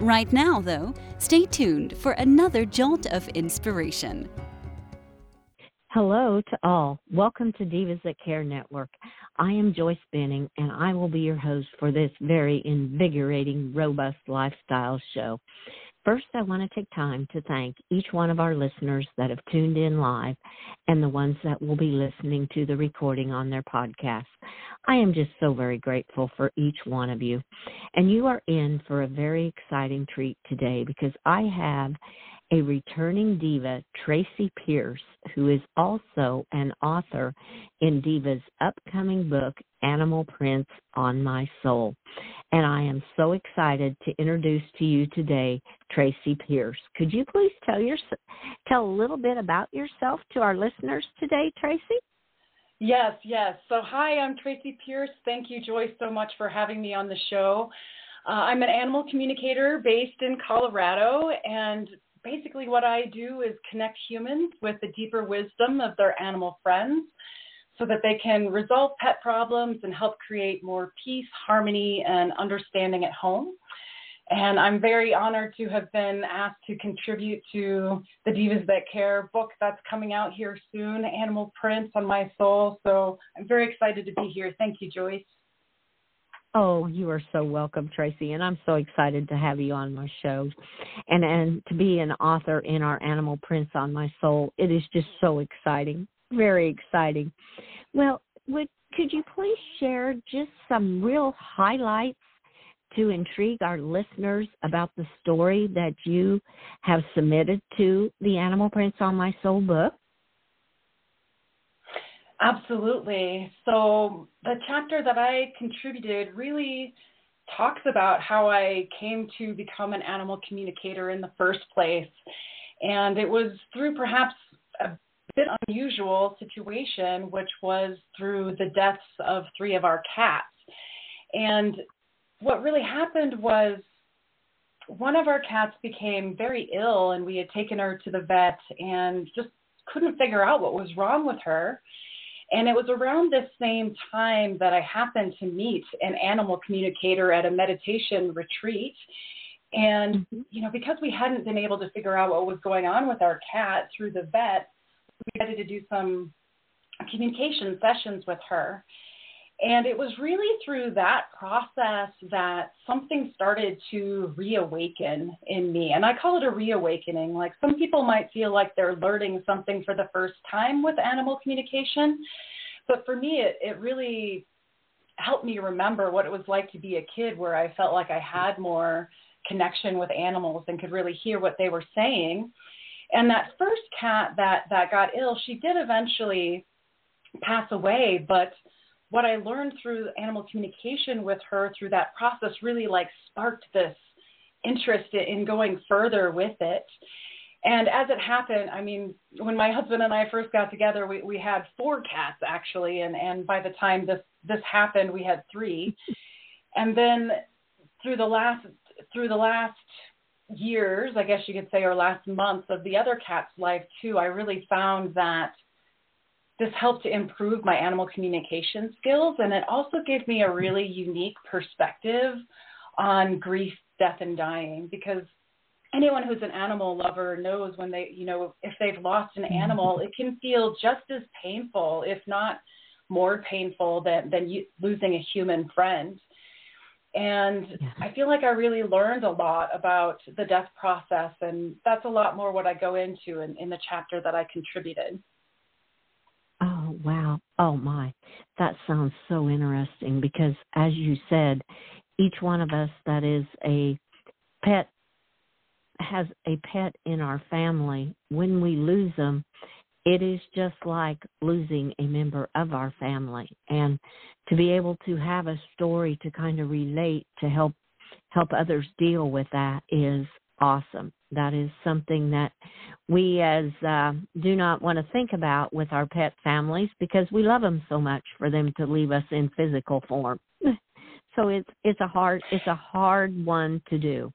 Right now, though, stay tuned for another jolt of inspiration. Hello to all. Welcome to Divas That Care Network. I am Joyce Benning, and I will be your host for this very invigorating, robust lifestyle show. First, I want to take time to thank each one of our listeners that have tuned in live and the ones that will be listening to the recording on their podcast. I am just so very grateful for each one of you. And you are in for a very exciting treat today because I have a returning diva, Tracy Pierce, who is also an author in Diva's upcoming book, Animal Prints on My Soul. And I am so excited to introduce to you today Tracy Pierce. Could you please tell your tell a little bit about yourself to our listeners today, Tracy? Yes, yes. So, hi, I'm Tracy Pierce. Thank you, Joyce, so much for having me on the show. Uh, I'm an animal communicator based in Colorado, and basically what I do is connect humans with the deeper wisdom of their animal friends so that they can resolve pet problems and help create more peace, harmony, and understanding at home. And I'm very honored to have been asked to contribute to the Divas That Care book that's coming out here soon, Animal Prints on My Soul. So I'm very excited to be here. Thank you, Joyce. Oh, you are so welcome, Tracy, and I'm so excited to have you on my show, and and to be an author in our Animal Prints on My Soul. It is just so exciting, very exciting. Well, would could you please share just some real highlights to intrigue our listeners about the story that you have submitted to the Animal Prints on My Soul book? Absolutely. So, the chapter that I contributed really talks about how I came to become an animal communicator in the first place. And it was through perhaps a bit unusual situation, which was through the deaths of three of our cats. And what really happened was one of our cats became very ill, and we had taken her to the vet and just couldn't figure out what was wrong with her. And it was around this same time that I happened to meet an animal communicator at a meditation retreat. And, mm-hmm. you know, because we hadn't been able to figure out what was going on with our cat through the vet, we had to do some communication sessions with her. And it was really through that process that something started to reawaken in me. And I call it a reawakening. Like some people might feel like they're learning something for the first time with animal communication. But for me, it, it really helped me remember what it was like to be a kid where I felt like I had more connection with animals and could really hear what they were saying. And that first cat that, that got ill, she did eventually pass away, but what I learned through animal communication with her through that process really like sparked this interest in going further with it. And as it happened, I mean, when my husband and I first got together, we, we had four cats actually, and, and by the time this this happened, we had three. And then through the last through the last years, I guess you could say, or last months of the other cat's life too, I really found that this helped to improve my animal communication skills and it also gave me a really unique perspective on grief, death, and dying because anyone who's an animal lover knows when they, you know, if they've lost an mm-hmm. animal, it can feel just as painful, if not more painful than, than you, losing a human friend. And I feel like I really learned a lot about the death process, and that's a lot more what I go into in, in the chapter that I contributed. Wow. Oh, my. That sounds so interesting because, as you said, each one of us that is a pet has a pet in our family. When we lose them, it is just like losing a member of our family. And to be able to have a story to kind of relate to help help others deal with that is awesome. That is something that we as uh, do not want to think about with our pet families because we love them so much for them to leave us in physical form. so it's it's a hard it's a hard one to do.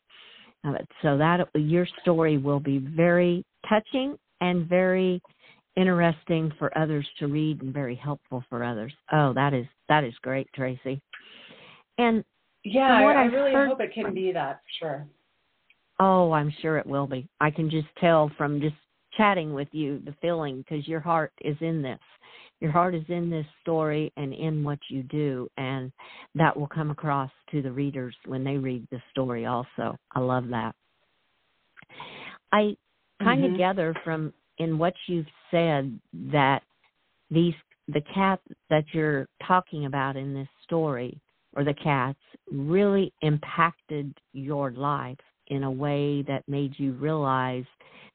Uh, so that your story will be very touching and very interesting for others to read and very helpful for others. Oh, that is that is great, Tracy. And yeah, I, I really heard, hope it can be that. For sure. Oh, I'm sure it will be. I can just tell from just chatting with you the feeling because your heart is in this. Your heart is in this story and in what you do, and that will come across to the readers when they read the story. Also, I love that. I kind of mm-hmm. gather from in what you've said that these the cat that you're talking about in this story or the cats really impacted your life in a way that made you realize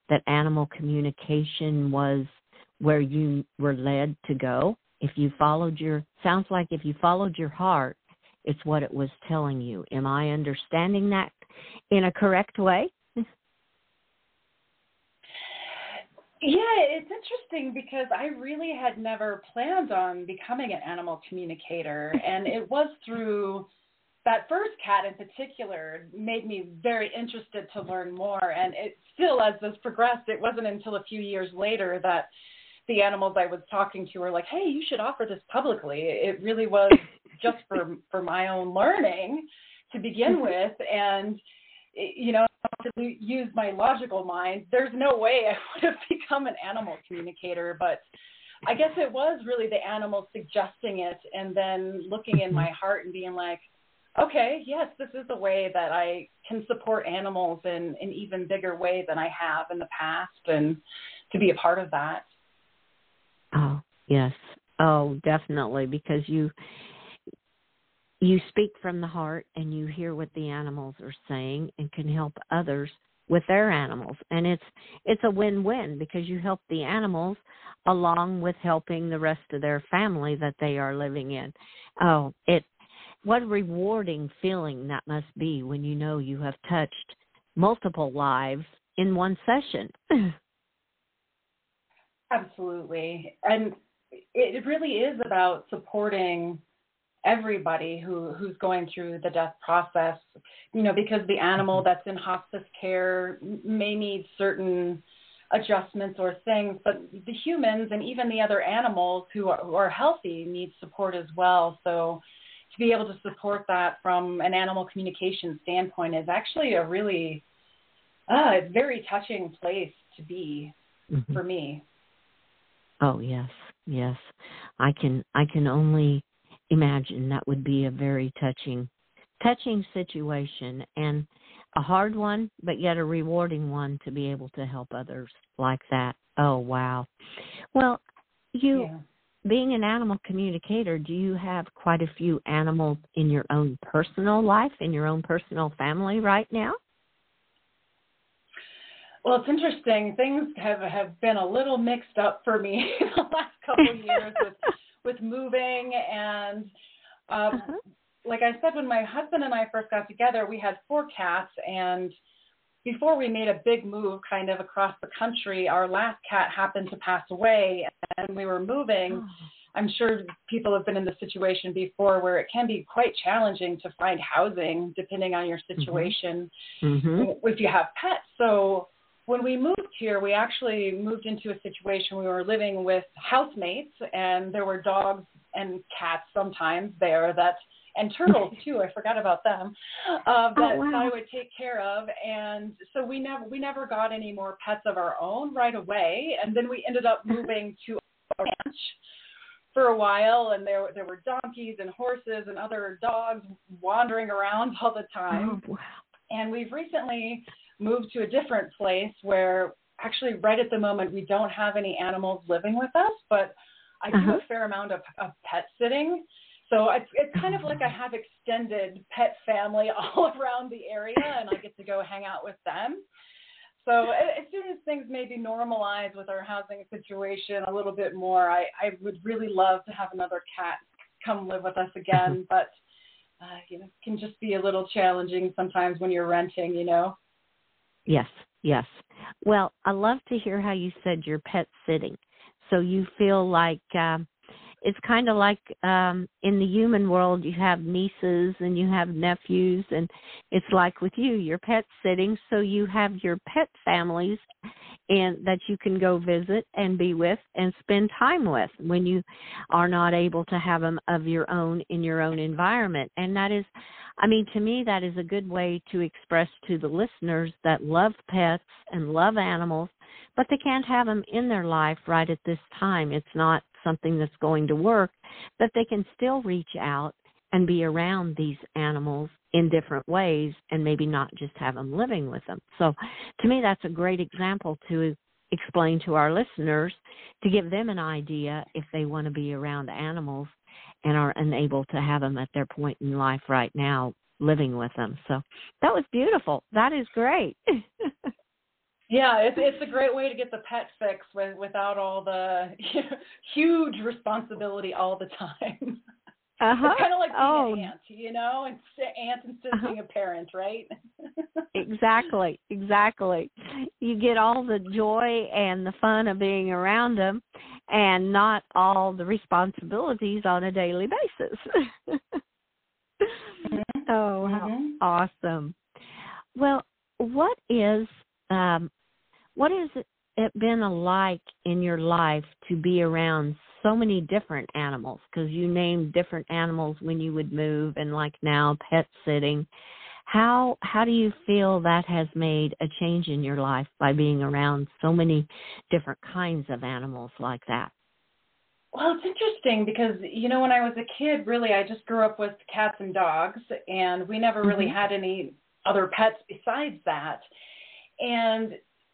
that animal communication was where you were led to go if you followed your sounds like if you followed your heart it's what it was telling you am i understanding that in a correct way Yeah, it's interesting because I really had never planned on becoming an animal communicator. and it was through that first cat in particular made me very interested to learn more. And it still, as this progressed, it wasn't until a few years later that the animals I was talking to were like, "Hey, you should offer this publicly." It really was just for for my own learning to begin mm-hmm. with, and you know, to use my logical mind, there's no way I would have become an animal communicator, but I guess it was really the animals suggesting it and then looking in mm-hmm. my heart and being like, okay, yes, this is a way that I can support animals in an even bigger way than I have in the past and to be a part of that. Oh, yes. Oh, definitely because you you speak from the heart and you hear what the animals are saying and can help others with their animals and it's it's a win-win because you help the animals along with helping the rest of their family that they are living in oh it what a rewarding feeling that must be when you know you have touched multiple lives in one session? Absolutely. And it really is about supporting everybody who who's going through the death process you know because the animal mm-hmm. that's in hospice care may need certain adjustments or things but the humans and even the other animals who are, who are healthy need support as well. So to be able to support that from an animal communication standpoint is actually a really uh, very touching place to be mm-hmm. for me oh yes yes i can i can only imagine that would be a very touching touching situation and a hard one but yet a rewarding one to be able to help others like that oh wow well you yeah. Being an animal communicator do you have quite a few animals in your own personal life in your own personal family right now well, it's interesting. Things have have been a little mixed up for me the last couple of years with with moving and um, uh-huh. like I said, when my husband and I first got together, we had four cats, and before we made a big move kind of across the country, our last cat happened to pass away, and we were moving. Oh. I'm sure people have been in this situation before where it can be quite challenging to find housing depending on your mm-hmm. situation mm-hmm. if you have pets. So when we moved here, we actually moved into a situation where we were living with housemates, and there were dogs and cats sometimes there that, and turtles too. I forgot about them. Uh, that oh, wow. I would take care of, and so we never we never got any more pets of our own right away, and then we ended up moving to a ranch for a while, and there there were donkeys and horses and other dogs wandering around all the time. Oh, wow. And we've recently moved to a different place where actually right at the moment we don't have any animals living with us, but I do uh-huh. a fair amount of, of pet sitting. So it's it's kind of like I have extended pet family all around the area, and I get to go hang out with them. So as soon as things maybe normalize with our housing situation a little bit more, I, I would really love to have another cat come live with us again. But uh, you know, it can just be a little challenging sometimes when you're renting. You know. Yes, yes. Well, I love to hear how you said you're pet sitting. So you feel like um, it's kind of like um in the human world you have nieces and you have nephews and it's like with you you're pet sitting so you have your pet families and that you can go visit and be with and spend time with when you are not able to have them of your own in your own environment. And that is i mean to me that is a good way to express to the listeners that love pets and love animals but they can't have them in their life right at this time. It's not something that's going to work, that they can still reach out and be around these animals in different ways and maybe not just have them living with them. So to me, that's a great example to explain to our listeners to give them an idea if they want to be around animals and are unable to have them at their point in life right now living with them. So that was beautiful. That is great. Yeah, it's it's a great way to get the pet fix with, without all the huge responsibility all the time. Uh-huh. It's kind of like being oh. an aunt, you know, and aunt instead of uh-huh. being a parent, right? exactly, exactly. You get all the joy and the fun of being around them, and not all the responsibilities on a daily basis. mm-hmm. Oh, how mm-hmm. awesome! Well, what is um, what has it been like in your life to be around so many different animals? Because you named different animals when you would move, and like now, pet sitting. How how do you feel that has made a change in your life by being around so many different kinds of animals like that? Well, it's interesting because you know when I was a kid, really I just grew up with cats and dogs, and we never really mm-hmm. had any other pets besides that. And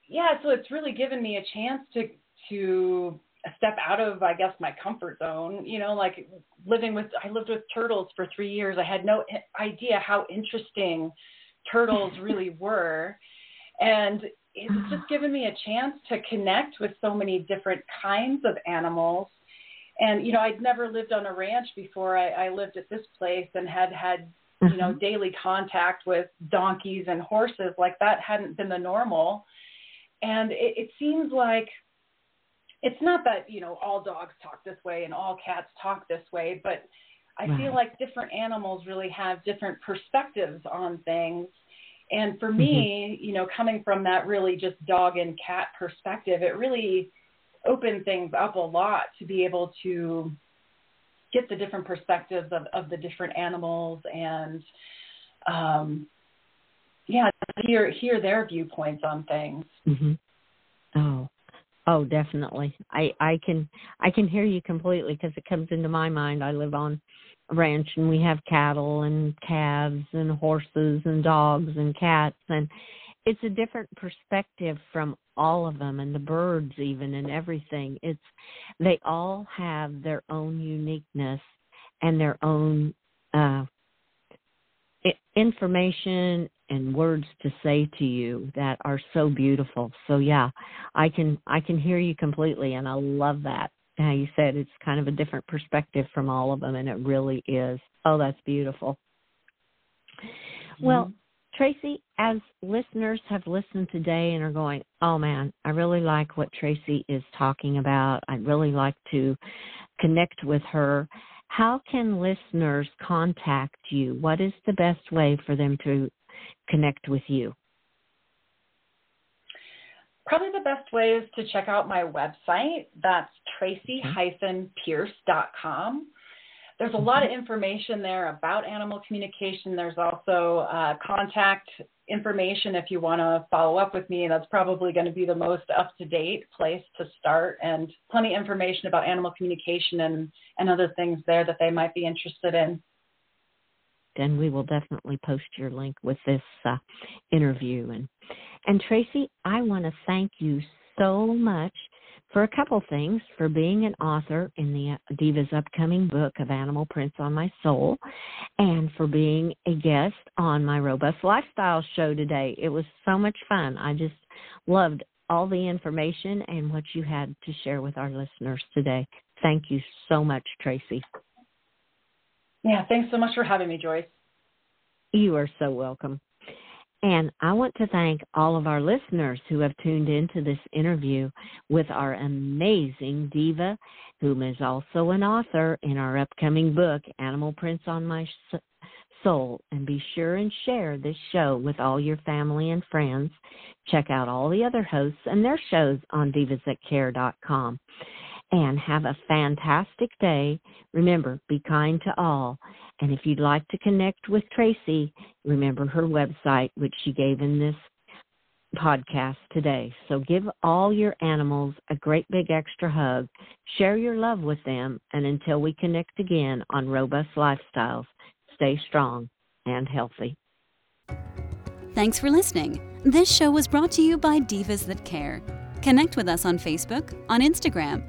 yeah, so it's really given me a chance to to step out of I guess my comfort zone. You know, like living with I lived with turtles for three years. I had no idea how interesting turtles really were, and it's just given me a chance to connect with so many different kinds of animals. And you know, I'd never lived on a ranch before. I, I lived at this place and had had you know mm-hmm. daily contact with donkeys and horses. Like that hadn't been the normal and it, it seems like it's not that you know all dogs talk this way and all cats talk this way, but I right. feel like different animals really have different perspectives on things. And for me, mm-hmm. you know, coming from that really just dog and cat perspective, it really opened things up a lot to be able to get the different perspectives of, of the different animals and um, hear hear their viewpoints on things. Mm-hmm. Oh, oh, definitely. I I can I can hear you completely because it comes into my mind. I live on a ranch and we have cattle and calves and horses and dogs and cats and it's a different perspective from all of them and the birds even and everything it's they all have their own uniqueness and their own uh information and words to say to you that are so beautiful. So yeah, I can I can hear you completely and I love that. How you said it's kind of a different perspective from all of them and it really is. Oh, that's beautiful. Mm-hmm. Well, Tracy, as listeners have listened today and are going, "Oh man, I really like what Tracy is talking about. I'd really like to connect with her." How can listeners contact you? What is the best way for them to connect with you? Probably the best way is to check out my website. That's tracy-pierce.com. There's a lot of information there about animal communication. There's also uh, contact information if you want to follow up with me. That's probably going to be the most up to date place to start, and plenty of information about animal communication and, and other things there that they might be interested in. Then we will definitely post your link with this uh, interview. And and Tracy, I want to thank you so much for a couple things for being an author in the uh, Diva's upcoming book of Animal Prints on My Soul and for being a guest on my Robust Lifestyle show today. It was so much fun. I just loved all the information and what you had to share with our listeners today. Thank you so much, Tracy. Yeah, thanks so much for having me, Joyce. You are so welcome. And I want to thank all of our listeners who have tuned into this interview with our amazing diva, whom is also an author in our upcoming book, Animal Prints on My Soul. And be sure and share this show with all your family and friends. Check out all the other hosts and their shows on divasthatcare.com. And have a fantastic day. Remember, be kind to all and if you'd like to connect with Tracy, remember her website, which she gave in this podcast today. So give all your animals a great big extra hug. Share your love with them. And until we connect again on Robust Lifestyles, stay strong and healthy. Thanks for listening. This show was brought to you by Divas That Care. Connect with us on Facebook, on Instagram,